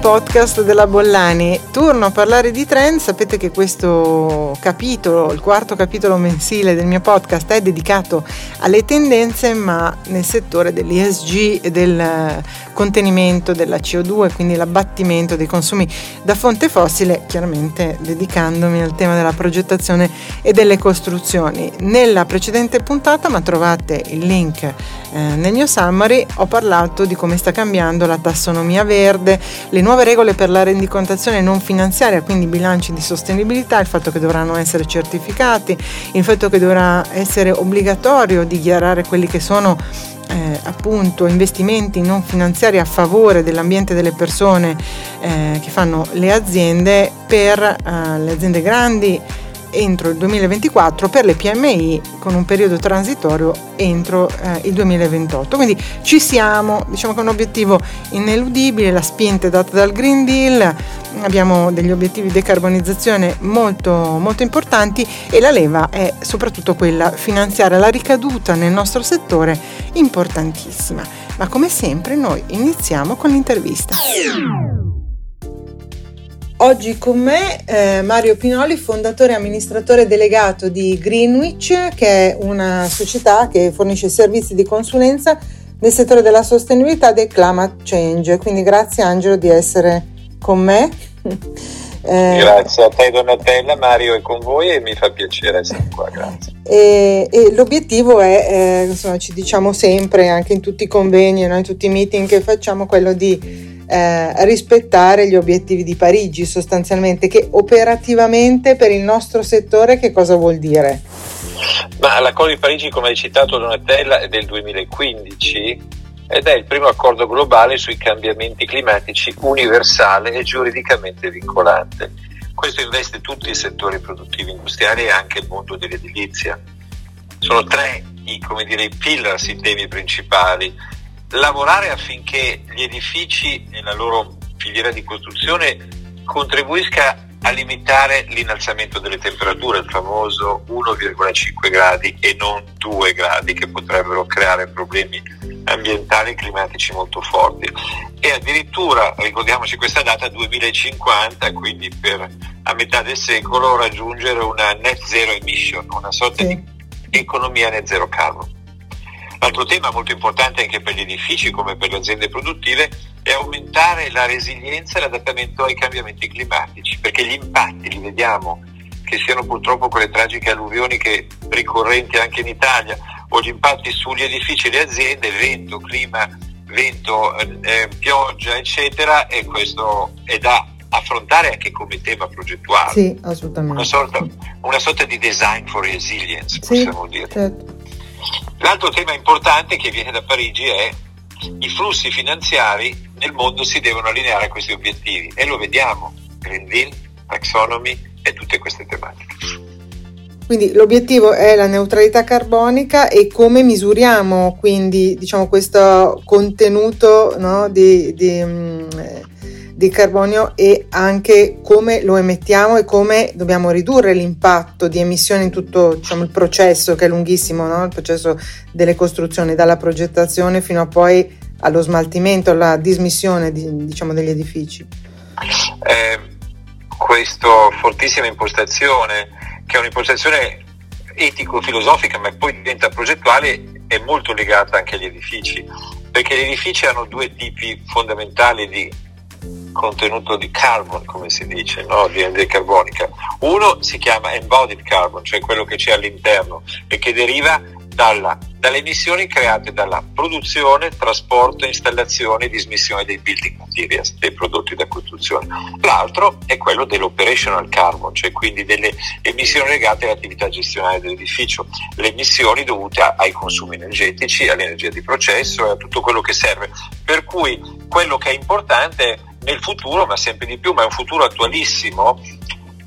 podcast della Bollani. Torno a parlare di trend, sapete che questo capitolo, il quarto capitolo mensile del mio podcast è dedicato alle tendenze, ma nel settore dell'ESG e del contenimento della CO2, quindi l'abbattimento dei consumi da fonte fossile, chiaramente dedicandomi al tema della progettazione e delle costruzioni. Nella precedente puntata, ma trovate il link eh, nel mio summary, ho parlato di come sta cambiando la tassonomia verde, le nuove regole per la rendicontazione non finanziaria, quindi bilanci di sostenibilità, il fatto che dovranno essere certificati, il fatto che dovrà essere obbligatorio dichiarare quelli che sono eh, appunto investimenti non finanziari a favore dell'ambiente delle persone eh, che fanno le aziende per eh, le aziende grandi entro il 2024 per le PMI con un periodo transitorio entro eh, il 2028. Quindi ci siamo, diciamo che è un obiettivo ineludibile, la spinta è data dal Green Deal, abbiamo degli obiettivi di decarbonizzazione molto, molto importanti e la leva è soprattutto quella finanziaria, la ricaduta nel nostro settore importantissima. Ma come sempre noi iniziamo con l'intervista. Oggi con me eh, Mario Pinoli, fondatore e amministratore delegato di Greenwich, che è una società che fornisce servizi di consulenza nel settore della sostenibilità e del climate change. Quindi grazie Angelo di essere con me. Eh, grazie a te Donatella, Mario è con voi e mi fa piacere essere qua, grazie. E, e l'obiettivo è, eh, insomma, ci diciamo sempre, anche in tutti i convegni, no, in tutti i meeting che facciamo, quello di eh, rispettare gli obiettivi di Parigi sostanzialmente, che operativamente per il nostro settore che cosa vuol dire? Ma l'accordo di Parigi, come hai citato Donatella, è del 2015 ed è il primo accordo globale sui cambiamenti climatici universale e giuridicamente vincolante. Questo investe tutti i settori produttivi industriali e anche il mondo dell'edilizia. Sono tre i, dire, i pillars, i temi principali lavorare affinché gli edifici e la loro filiera di costruzione contribuisca a limitare l'innalzamento delle temperature, il famoso 1,5 gradi e non 2 gradi che potrebbero creare problemi ambientali e climatici molto forti. E addirittura, ricordiamoci questa data, 2050, quindi per a metà del secolo raggiungere una net zero emission, una sorta sì. di economia net zero carbon. L'altro tema molto importante anche per gli edifici come per le aziende produttive è aumentare la resilienza e l'adattamento ai cambiamenti climatici, perché gli impatti li vediamo, che siano purtroppo quelle tragiche alluvioni che ricorrenti anche in Italia, o gli impatti sugli edifici e le aziende, vento, clima, vento, eh, pioggia, eccetera, e questo è da affrontare anche come tema progettuale. Sì, assolutamente. Una sorta, una sorta di design for resilience, sì, possiamo dire. Certo. L'altro tema importante che viene da Parigi è i flussi finanziari nel mondo si devono allineare a questi obiettivi e lo vediamo, Green Deal, Taxonomy e tutte queste tematiche. Quindi l'obiettivo è la neutralità carbonica e come misuriamo quindi diciamo, questo contenuto no, di, di, mm, di carbonio e anche come lo emettiamo e come dobbiamo ridurre l'impatto di emissione in tutto diciamo, il processo che è lunghissimo, no? il processo delle costruzioni, dalla progettazione fino a poi allo smaltimento, alla dismissione di, diciamo, degli edifici. Eh, questa fortissima impostazione, che è un'impostazione etico-filosofica ma poi diventa progettuale, è molto legata anche agli edifici, perché gli edifici hanno due tipi fondamentali di contenuto di carbon, come si dice, no? di anidride carbonica. Uno si chiama embodied carbon, cioè quello che c'è all'interno e che deriva dalla, dalle emissioni create dalla produzione, trasporto, installazione e dismissione dei building materials, dei prodotti da costruzione. L'altro è quello dell'operational carbon, cioè quindi delle emissioni legate all'attività gestionale dell'edificio, le emissioni dovute ai consumi energetici, all'energia di processo e a tutto quello che serve. Per cui quello che è importante nel futuro, ma sempre di più, ma è un futuro attualissimo,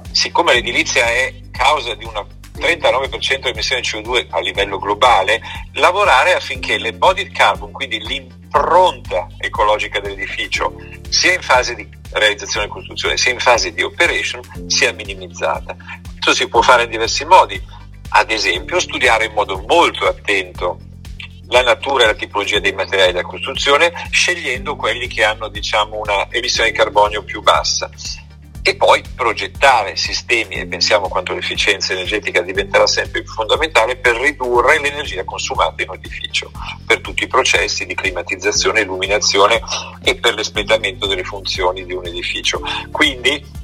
siccome l'edilizia è causa di una 39% di emissioni CO2 a livello globale, lavorare affinché l'embodied carbon, quindi l'impronta ecologica dell'edificio, sia in fase di realizzazione e costruzione, sia in fase di operation, sia minimizzata. Questo si può fare in diversi modi, ad esempio studiare in modo molto attento la natura e la tipologia dei materiali da costruzione, scegliendo quelli che hanno diciamo, una emissione di carbonio più bassa e poi progettare sistemi e pensiamo quanto l'efficienza energetica diventerà sempre più fondamentale per ridurre l'energia consumata in un edificio per tutti i processi di climatizzazione, illuminazione e per l'espletamento delle funzioni di un edificio. Quindi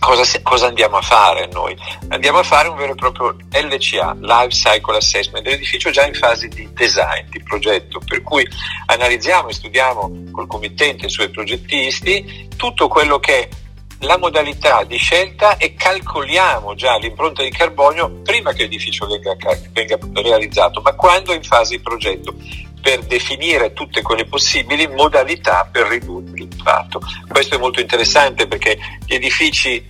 Cosa, cosa, andiamo a fare noi? Andiamo a fare un vero e proprio LCA, Life Cycle Assessment dell'edificio già in fase di design, di progetto, per cui analizziamo e studiamo col committente e i suoi progettisti tutto quello che la modalità di scelta e calcoliamo già l'impronta di carbonio prima che l'edificio venga, venga realizzato, ma quando in fase di progetto, per definire tutte quelle possibili modalità per ridurre l'impatto. Questo è molto interessante perché gli edifici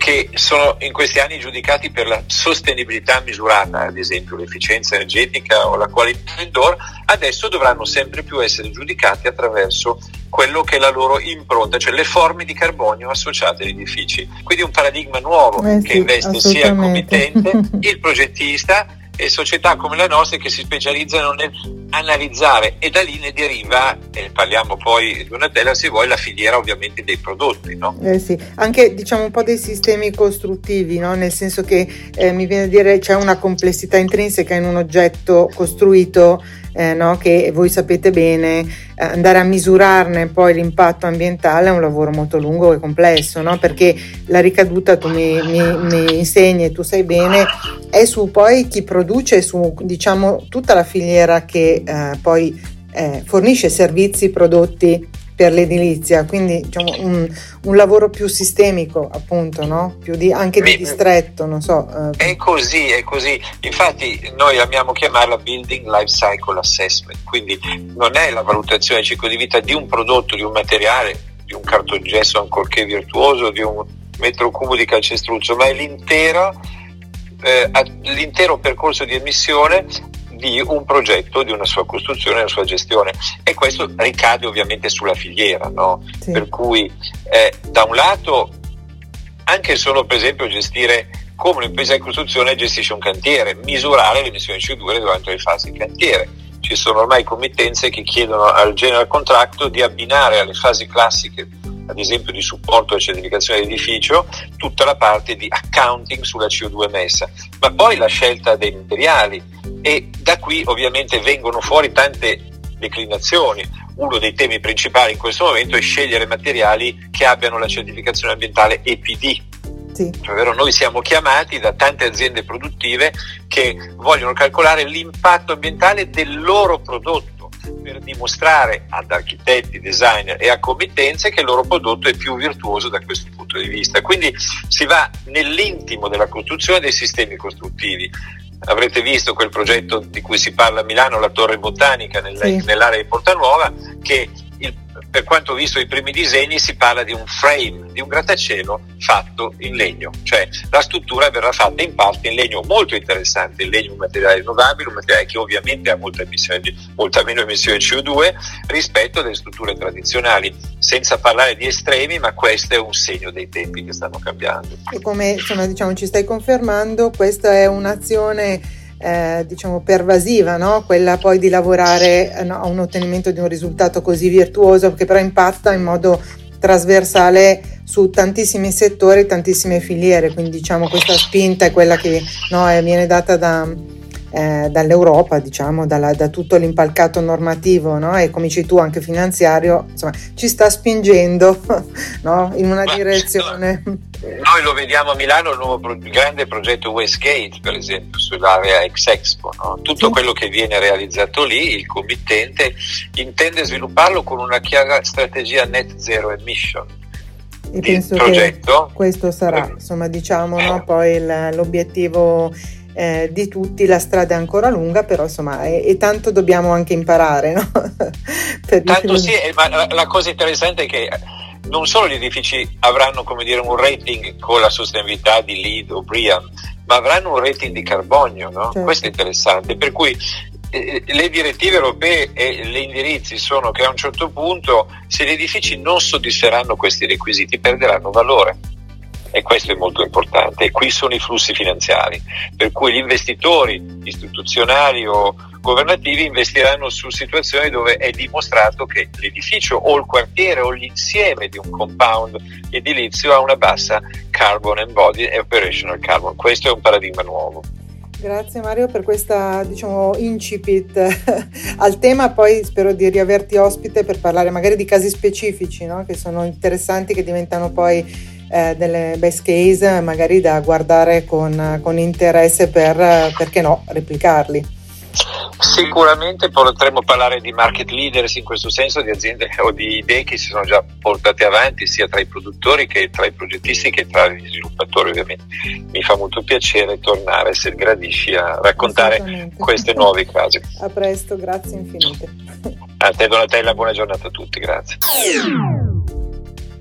che sono in questi anni giudicati per la sostenibilità misurata, ad esempio l'efficienza energetica o la qualità indoor, adesso dovranno sempre più essere giudicati attraverso quello che è la loro impronta, cioè le forme di carbonio associate agli edifici. Quindi un paradigma nuovo eh che investe sia il committente, il progettista e società come la nostra che si specializzano nel analizzare e da lì ne deriva, e parliamo poi di una tela se vuoi, la filiera ovviamente dei prodotti. No? Eh sì. Anche diciamo un po' dei sistemi costruttivi, no? nel senso che eh, mi viene a dire c'è una complessità intrinseca in un oggetto costruito eh, no? che voi sapete bene, eh, andare a misurarne poi l'impatto ambientale è un lavoro molto lungo e complesso, no? perché la ricaduta, tu mi, mi, mi, insegni e tu sai bene, è su poi chi produce, su diciamo tutta la filiera che eh, poi eh, fornisce servizi, prodotti per l'edilizia, quindi diciamo, un, un, lavoro più sistemico appunto, no? più di, anche di distretto, non so. Eh. È così, è così, infatti noi amiamo chiamarla Building Life Cycle Assessment, quindi non è la valutazione del ciclo di vita di un prodotto, di un materiale, di un cartongesso ancorché virtuoso, di un metro cubo di calcestruzzo, ma è l'intero, eh, l'intero percorso di emissione di un progetto, di una sua costruzione una sua gestione e questo ricade ovviamente sulla filiera, no? sì. per cui eh, da un lato anche solo per esempio gestire come un'impresa di costruzione gestisce un cantiere, misurare le emissioni CO2 durante le fasi di cantiere. Ci sono ormai committenze che chiedono al general contractor di abbinare alle fasi classiche ad esempio di supporto e certificazione dell'edificio, tutta la parte di accounting sulla CO2 emessa, ma poi la scelta dei materiali e da qui ovviamente vengono fuori tante declinazioni. Uno dei temi principali in questo momento è scegliere materiali che abbiano la certificazione ambientale EPD, sì. Ovvero noi siamo chiamati da tante aziende produttive che vogliono calcolare l'impatto ambientale del loro prodotto per dimostrare ad architetti, designer e a committenze che il loro prodotto è più virtuoso da questo punto di vista. Quindi si va nell'intimo della costruzione dei sistemi costruttivi. Avrete visto quel progetto di cui si parla a Milano, la Torre Botanica nell'area di Portanuova, che il per quanto ho visto i primi disegni si parla di un frame, di un grattacielo fatto in legno, cioè la struttura verrà fatta in parte in legno molto interessante, il legno è un materiale rinnovabile, un materiale che ovviamente ha molta, di, molta meno emissione di CO2 rispetto alle strutture tradizionali, senza parlare di estremi, ma questo è un segno dei tempi che stanno cambiando. E come insomma, diciamo, ci stai confermando, questa è un'azione eh, diciamo pervasiva, no? quella poi di lavorare eh, no, a un ottenimento di un risultato così virtuoso che però impatta in modo trasversale su tantissimi settori, tantissime filiere, quindi diciamo questa spinta è quella che no, viene data da, eh, dall'Europa, diciamo, dalla, da tutto l'impalcato normativo no? e come dici tu anche finanziario, insomma, ci sta spingendo no? in una Ma, direzione. No, noi lo vediamo a Milano, il nuovo pro- grande progetto Westgate, per esempio, sull'area ex Expo. Tutto sì. quello che viene realizzato lì, il committente intende svilupparlo con una chiara strategia net zero emission. E penso progetto. che questo sarà, eh. insomma, diciamo, eh. poi il, l'obiettivo eh, di tutti la strada è ancora lunga, però insomma, e, tanto dobbiamo anche imparare. No? tanto sì, ma la, la, cosa interessante è che non solo gli edifici avranno come dire, un rating con la sostenibilità di LEED o BRIAM, ma avranno un rating di carbonio, no? certo. questo è interessante, per cui eh, le direttive europee e gli indirizzi sono che a un certo punto se gli edifici non soddisferanno questi requisiti perderanno valore e questo è molto importante. E qui sono i flussi finanziari, per cui gli investitori istituzionali o, governativi investiranno su situazioni dove è dimostrato che l'edificio o il quartiere o l'insieme di un compound edilizio ha una bassa carbon embodied e operational carbon. Questo è un paradigma nuovo. Grazie Mario per questa diciamo incipit al tema, poi spero di riaverti ospite per parlare magari di casi specifici no? che sono interessanti, che diventano poi eh, delle best case magari da guardare con, con interesse per, perché no, replicarli. Sicuramente potremmo parlare di market leaders in questo senso, di aziende o di idee che si sono già portate avanti sia tra i produttori che tra i progettisti che tra gli sviluppatori ovviamente. Mi fa molto piacere tornare se gradisci a raccontare questi nuovi casi. A presto, grazie infinite. A te Donatella, buona giornata a tutti, grazie.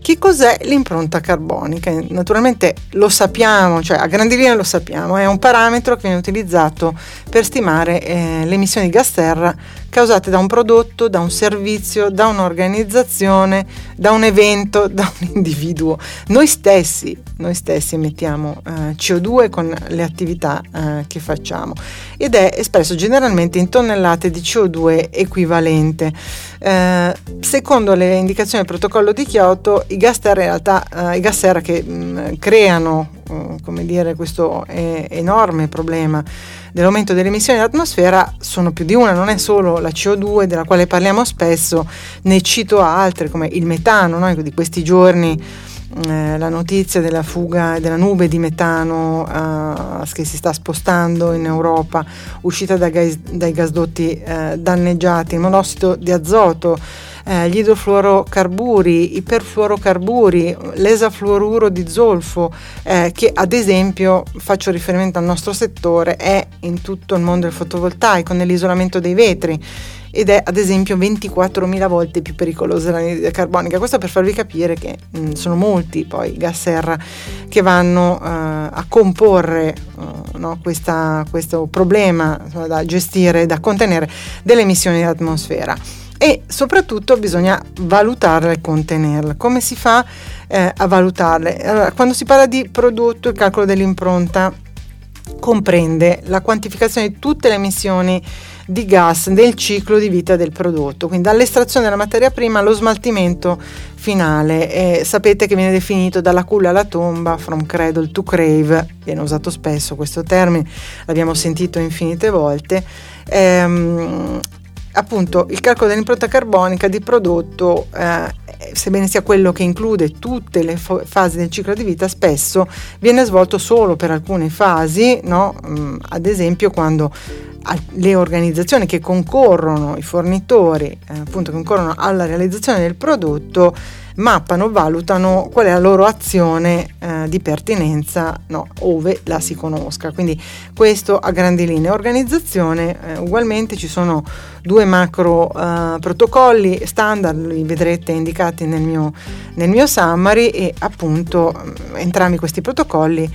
Che cos'è l'impronta carbonica? Naturalmente lo sappiamo, cioè a grandi linee lo sappiamo, è un parametro che viene utilizzato per stimare eh, le emissioni di gas serra causate da un prodotto, da un servizio, da un'organizzazione, da un evento, da un individuo. Noi stessi, noi stessi emettiamo eh, CO2 con le attività eh, che facciamo ed è espresso generalmente in tonnellate di CO2 equivalente. Eh, secondo le indicazioni del protocollo di Kyoto, i gas serra in realtà, eh, i gas serra che mh, mm, creano come dire, questo enorme problema dell'aumento delle emissioni dell'atmosfera sono più di una, non è solo la CO2 della quale parliamo spesso, ne cito altre come il metano, no? di questi giorni eh, la notizia della fuga della nube di metano eh, che si sta spostando in Europa, uscita da gas, dai gasdotti eh, danneggiati, il monossido di azoto eh, gli idrofluorocarburi, i perfluorocarburi, l'esafluoruro di zolfo, eh, che ad esempio, faccio riferimento al nostro settore, è in tutto il mondo del fotovoltaico, nell'isolamento dei vetri ed è ad esempio 24.000 volte più pericolosa dell'anidride carbonica. Questo per farvi capire che mh, mm, sono molti poi i gas serra che vanno uh, a comporre uh, no, questa, questo problema insomma, da gestire, da contenere delle emissioni dell'atmosfera e soprattutto bisogna valutarle e contenerle. Come si fa eh, a valutarle? Allora, quando si parla di prodotto, il calcolo dell'impronta comprende la quantificazione di tutte le emissioni di gas nel ciclo di vita del prodotto, quindi dall'estrazione della materia prima allo smaltimento finale. E sapete che viene definito dalla culla alla tomba, from cradle to crave, viene usato spesso questo termine, l'abbiamo sentito infinite volte. Ehm, appunto il calcolo dell'impronta carbonica di prodotto, eh, sebbene sia quello che include tutte le fo- fasi del ciclo di vita, spesso viene svolto solo per alcune fasi, no? mm, ad esempio quando le organizzazioni che concorrono, i fornitori eh, appunto concorrono alla realizzazione del prodotto, mappano, valutano qual è la loro azione eh, di pertinenza no, ove la si conosca. Quindi questo a grandi linee. Organizzazione, eh, ugualmente ci sono due macro eh, protocolli standard, li vedrete indicati nel mio, nel mio summary e appunto entrambi questi protocolli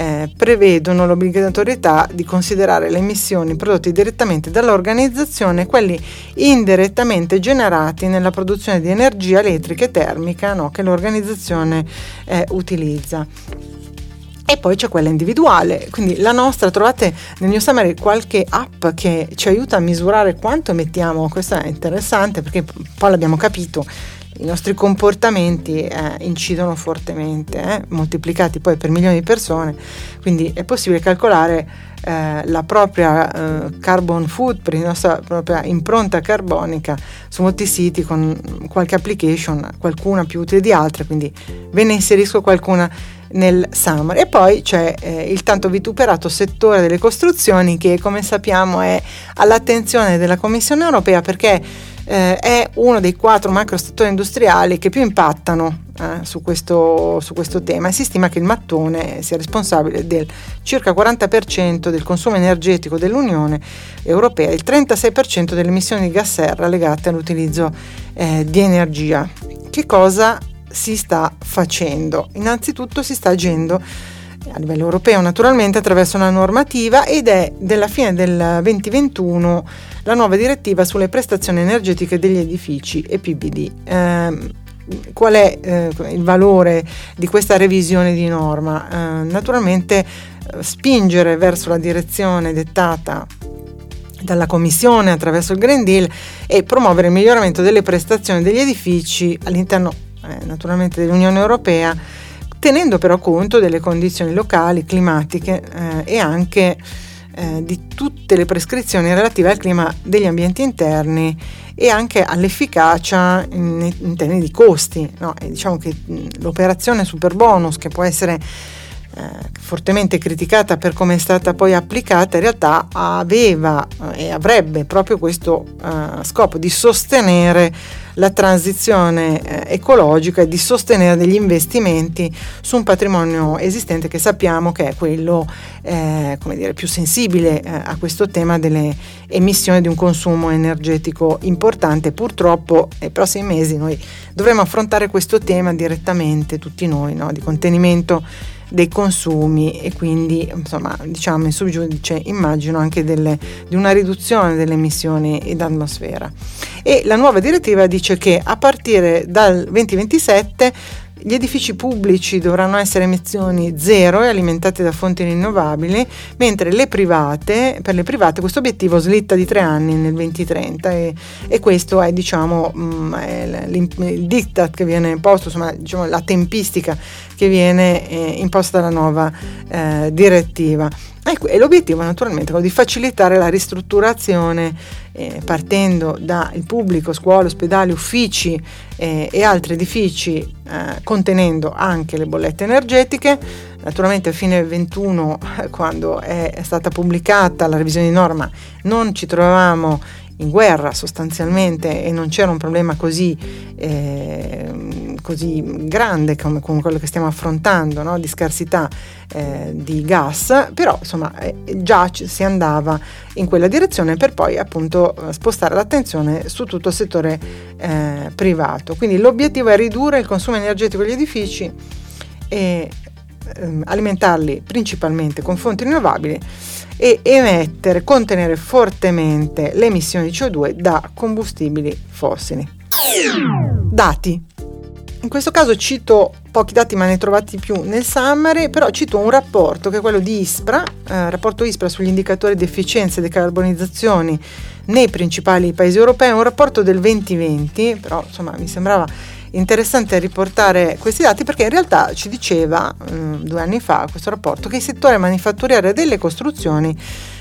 eh, prevedono l'obbligatorietà di considerare le emissioni prodotte direttamente dall'organizzazione e quelli indirettamente generati nella produzione di energia elettrica e termica no, che l'organizzazione eh, utilizza. E poi c'è quella individuale, quindi la nostra, trovate nel mio summary qualche app che ci aiuta a misurare quanto emettiamo, questo è interessante perché poi l'abbiamo capito, i nostri comportamenti eh, incidono fortemente, eh, moltiplicati poi per milioni di persone, quindi è possibile calcolare eh, la propria eh, carbon footprint, la nostra propria impronta carbonica su molti siti con qualche application, qualcuna più utile di altre, quindi ve ne inserisco qualcuna nel summary. E poi c'è eh, il tanto vituperato settore delle costruzioni che come sappiamo è all'attenzione della Commissione europea perché eh, è uno dei quattro macro settori industriali che più impattano eh, su, questo, su, questo, tema e si stima che il mattone sia responsabile del circa 40% del consumo energetico dell'Unione Europea e il 36% delle emissioni di gas serra legate all'utilizzo eh, di energia. Che cosa si sta facendo? Innanzitutto si sta agendo a livello europeo naturalmente attraverso una normativa ed è della fine del 2021 la nuova direttiva sulle prestazioni energetiche degli edifici e PBD. Eh, qual è eh, il valore di questa revisione di norma? Eh, naturalmente eh, spingere verso la direzione dettata dalla Commissione attraverso il Green Deal e promuovere il miglioramento delle prestazioni degli edifici all'interno eh, naturalmente dell'Unione Europea, tenendo però conto delle condizioni locali, climatiche eh, e anche eh, di tutte le prescrizioni relative al clima degli ambienti interni e anche all'efficacia in, in termini di costi. No? diciamo che l'operazione super bonus che può essere eh, fortemente criticata per come è stata poi applicata, in realtà aveva eh, e avrebbe proprio questo eh, scopo di sostenere la transizione eh, ecologica e di sostenere degli investimenti su un patrimonio esistente che sappiamo che è quello eh, come dire, più sensibile eh, a questo tema delle emissioni di un consumo energetico importante. Purtroppo nei prossimi mesi noi dovremo affrontare questo tema direttamente tutti noi, no? di contenimento dei consumi e quindi insomma diciamo in subgiudice immagino anche delle, di una riduzione delle emissioni d'atmosfera. E la nuova direttiva dice che a partire dal 2027 gli edifici pubblici dovranno essere emissioni zero e alimentati da fonti rinnovabili, mentre le private, per le private questo obiettivo slitta di tre anni nel 2030 e, e questo è, diciamo, mm, il diktat che viene imposto, insomma, diciamo, la tempistica che viene eh, imposta dalla nuova eh, direttiva. Ecco, e l'obiettivo naturalmente è quello di facilitare la ristrutturazione eh, partendo dal pubblico, scuole, ospedali, uffici eh, e altri edifici eh, contenendo anche le bollette energetiche. Naturalmente a fine 21 quando è, è stata pubblicata la revisione di norma non ci trovavamo in guerra sostanzialmente e non c'era un problema così, eh, così grande come, come, quello che stiamo affrontando no? di scarsità eh, di gas, però insomma eh, già ci, si andava in quella direzione per poi appunto spostare l'attenzione su tutto il settore eh, privato. Quindi l'obiettivo è ridurre il consumo energetico degli edifici e ehm, alimentarli principalmente con fonti rinnovabili e emettere, contenere fortemente le emissioni di CO2 da combustibili fossili. Dati. In questo caso cito pochi dati ma ne trovati più nel summary, però cito un rapporto che è quello di ISPRA, eh, rapporto ISPRA sugli indicatori di efficienza e decarbonizzazione nei principali paesi europei, un rapporto del 2020, però insomma mi sembrava interessante riportare questi dati perché in realtà ci diceva eh, due anni fa questo rapporto che il settore manifatturiero delle costruzioni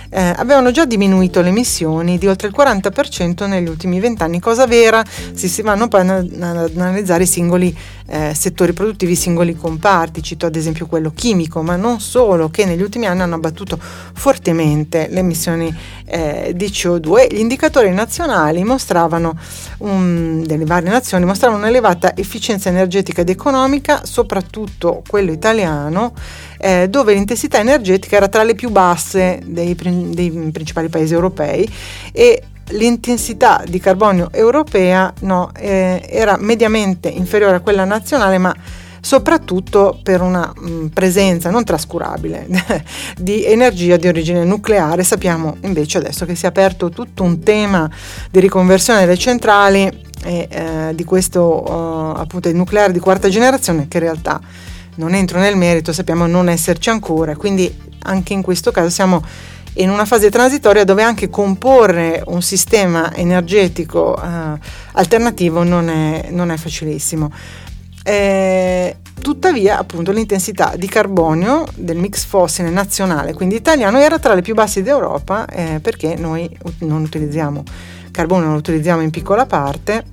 eh, avevano già diminuito le emissioni di oltre il 40% negli ultimi vent'anni, cosa vera se si vanno poi ad analizzare i singoli eh, settori produttivi, i singoli comparti, cito ad esempio quello chimico, ma non solo, che negli ultimi anni hanno abbattuto fortemente le emissioni eh, di CO2. Gli indicatori nazionali mostravano, um, delle varie nazioni, mostravano un'elevata efficienza energetica ed economica, soprattutto quello italiano, eh, dove l'intensità energetica era tra le più basse dei, dei principali paesi europei e l'intensità di carbonio europea no, eh, era mediamente inferiore a quella nazionale, ma soprattutto per una mh, mm, presenza non trascurabile di energia di origine nucleare. Sappiamo invece adesso che si è aperto tutto un tema di riconversione delle centrali e eh, di questo uh, appunto il nucleare di quarta generazione che in realtà non entro nel merito, sappiamo non esserci ancora, quindi anche in questo caso siamo in una fase transitoria dove anche comporre un sistema energetico eh, alternativo non è, non è facilissimo. Eh, tuttavia, appunto, l'intensità di carbonio del mix fossile nazionale, quindi italiano, era tra le più basse d'Europa eh, perché noi non utilizziamo carbonio, lo utilizziamo in piccola parte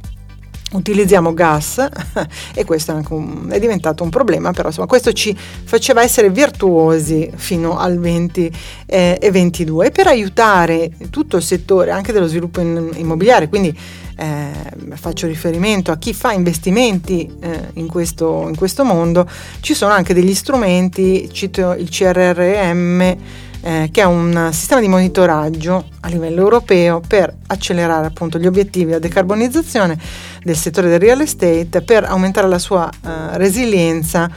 utilizziamo gas e questo è, un, è, diventato un problema, però insomma questo ci faceva essere virtuosi fino al 20 eh, e 22 e per aiutare tutto il settore anche dello sviluppo in, immobiliare, quindi eh, faccio riferimento a chi fa investimenti eh, in, questo, in questo mondo, ci sono anche degli strumenti, cito il CRRM, eh, che è un sistema di monitoraggio a livello europeo per accelerare appunto gli obiettivi di decarbonizzazione del settore del real estate, per aumentare la sua eh, resilienza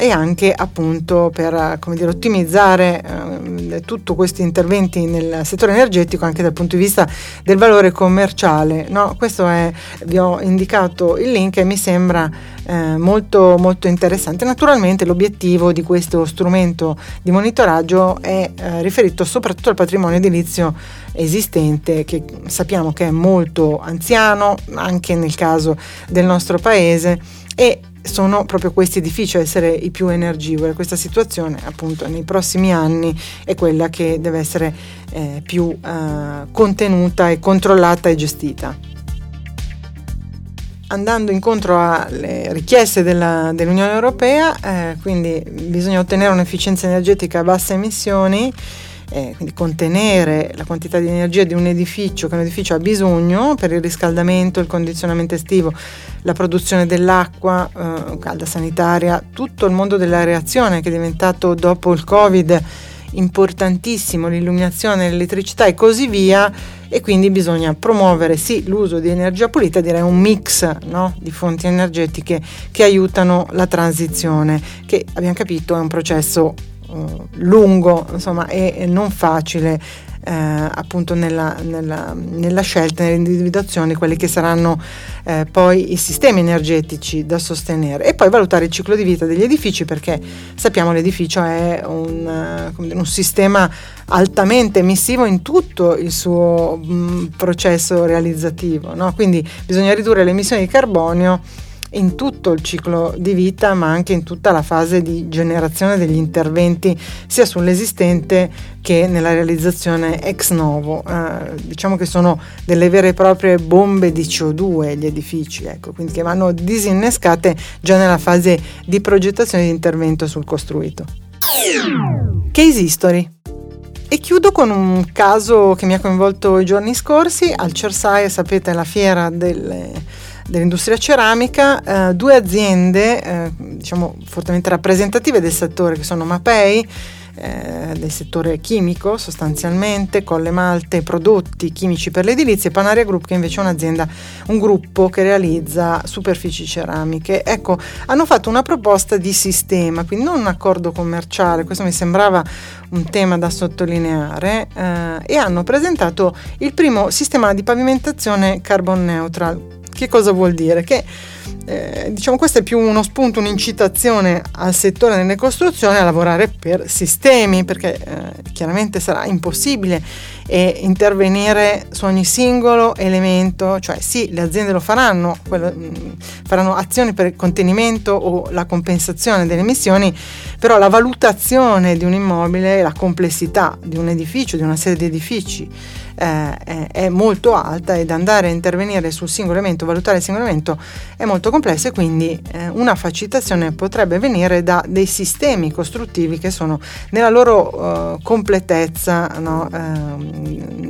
e anche appunto per dire, ottimizzare eh, tutti questi interventi nel settore energetico anche dal punto di vista del valore commerciale. No, questo è, vi ho indicato il link e mi sembra eh, molto, molto interessante. Naturalmente l'obiettivo di questo strumento di monitoraggio è eh, riferito soprattutto al patrimonio edilizio esistente che sappiamo che è molto anziano anche nel caso del nostro paese e sono proprio questi edifici a essere i più energivori. Questa situazione appunto nei prossimi anni è quella che deve essere eh, più eh, contenuta e controllata e gestita. Andando incontro alle richieste della, dell'Unione Europea, eh, quindi bisogna ottenere un'efficienza energetica a basse emissioni eh, quindi contenere la quantità di energia di un edificio che un edificio ha bisogno per il riscaldamento, il condizionamento estivo, la produzione dell'acqua, eh, calda sanitaria, tutto il mondo della reazione che è diventato dopo il Covid importantissimo, l'illuminazione, l'elettricità e così via. E quindi bisogna promuovere sì l'uso di energia pulita, direi un mix no, di fonti energetiche che aiutano la transizione, che abbiamo capito è un processo lungo insomma, e, non facile eh, appunto nella, nella, nella, scelta, nell'individuazione di quelli che saranno eh, poi i sistemi energetici da sostenere e poi valutare il ciclo di vita degli edifici perché sappiamo l'edificio è un, uh, un sistema altamente emissivo in tutto il suo mh, mm, processo realizzativo, no? quindi bisogna ridurre le emissioni di carbonio in tutto il ciclo di vita, ma anche in tutta la fase di generazione degli interventi, sia sull'esistente che nella realizzazione ex novo. Eh, diciamo che sono delle vere e proprie bombe di CO2 gli edifici, ecco, quindi che vanno disinnescate già nella fase di progettazione di intervento sul costruito. Case history. E chiudo con un caso che mi ha coinvolto i giorni scorsi al Cersaie, sapete, la fiera delle dell'industria ceramica, eh, due aziende eh, diciamo fortemente rappresentative del settore che sono Mapei, eh, del settore chimico sostanzialmente, Colle Malte, prodotti chimici per l'edilizia e Panaria Group che invece è un'azienda, un gruppo che realizza superfici ceramiche. Ecco, hanno fatto una proposta di sistema, quindi non un accordo commerciale, questo mi sembrava un tema da sottolineare, eh, e hanno presentato il primo sistema di pavimentazione carbon neutral che cosa vuol dire? Che eh, diciamo questo è più uno spunto, un'incitazione al settore delle costruzioni a lavorare per sistemi, perché eh, chiaramente sarà impossibile eh, intervenire su ogni singolo elemento, cioè sì, le aziende lo faranno, quello, mh, mm, faranno azioni per il contenimento o la compensazione delle emissioni, però la valutazione di un immobile, la complessità di un edificio, di una serie di edifici, eh, è molto alta ed andare a intervenire sul singolo elemento, valutare il singolo elemento è molto complesso e quindi eh, una facilitazione potrebbe venire da dei sistemi costruttivi che sono nella loro uh, completezza no, uh,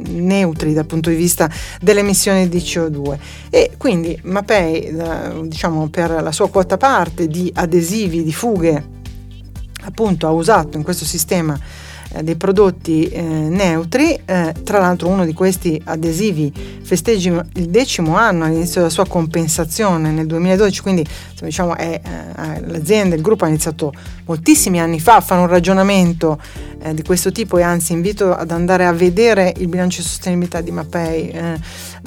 neutri dal punto di vista delle emissioni di CO2 e quindi Mapei diciamo per la sua quota parte di adesivi di fughe appunto ha usato in questo sistema eh, dei prodotti eh, neutri, eh, tra l'altro uno di questi adesivi festeggi il decimo anno all'inizio della sua compensazione nel 2012, quindi diciamo è, eh, l'azienda, il gruppo ha iniziato moltissimi anni fa a fare un ragionamento di questo tipo e anzi invito ad andare a vedere il bilancio di sostenibilità di Mapei,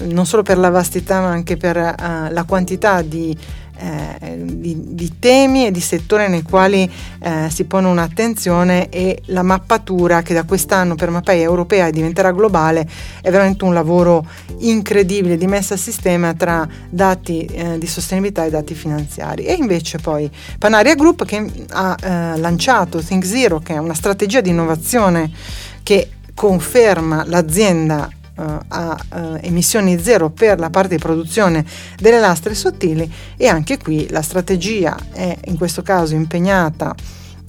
non solo per la vastità ma anche per la quantità di eh, di, di, temi e di settori nei quali eh, si pone un'attenzione e la mappatura che da quest'anno per Mapei europea diventerà globale è veramente un lavoro incredibile di messa a sistema tra dati eh, di sostenibilità e dati finanziari. E invece poi Panaria Group che ha eh, lanciato Think Zero, che è una strategia di innovazione che conferma l'azienda a uh, emissioni zero per la parte di produzione delle lastre sottili e anche qui la strategia è in questo caso impegnata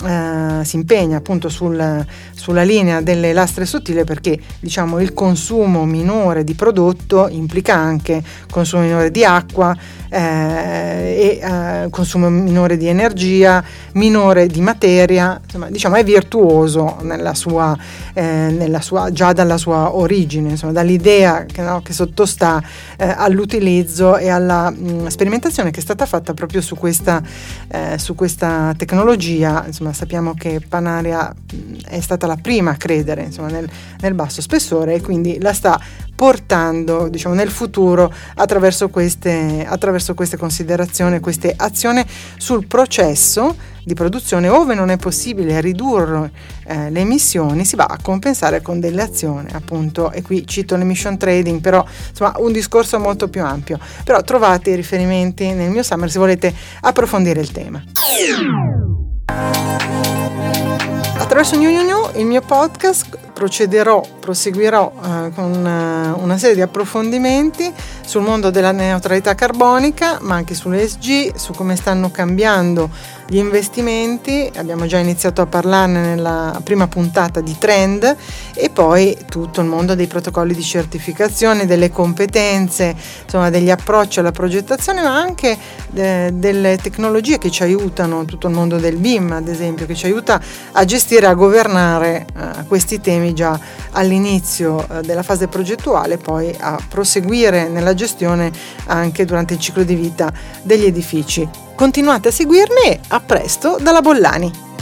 eh, si impegna appunto sul, sulla linea delle lastre sottili perché diciamo il consumo minore di prodotto implica anche consumo minore di acqua eh, e eh, consumo minore di energia, minore di materia, insomma diciamo è virtuoso nella sua, eh, nella sua, già dalla sua origine, insomma dall'idea che, no, che sottostà eh, all'utilizzo e alla mh, sperimentazione che è stata fatta proprio su questa, su questa tecnologia, insomma sappiamo che Panaria è stata la prima a credere insomma, nel, nel basso spessore e quindi la sta portando diciamo, nel futuro attraverso queste, attraverso queste considerazioni, queste azioni sul processo di produzione, ove non è possibile ridurre eh, le emissioni, si va a compensare con delle azioni, appunto, e qui cito l'emission trading, però insomma un discorso molto più ampio. Però trovate i riferimenti nel mio summer se volete approfondire il tema. Attraverso New New New, il mio podcast, procederò, proseguirò eh, con eh, una serie di approfondimenti sul mondo della neutralità carbonica, ma anche sull'ESG, su come stanno cambiando gli investimenti, abbiamo già iniziato a parlarne nella prima puntata di Trend e poi tutto il mondo dei protocolli di certificazione, delle competenze, insomma degli approcci alla progettazione, ma anche eh, delle tecnologie che ci aiutano, tutto il mondo del BIM ad esempio, che ci aiuta a gestire, a governare eh, questi temi già all'inizio eh, della fase progettuale, poi a proseguire nella gestione anche durante il ciclo di vita degli edifici. Continuate a seguirmi e a presto dalla Bollani.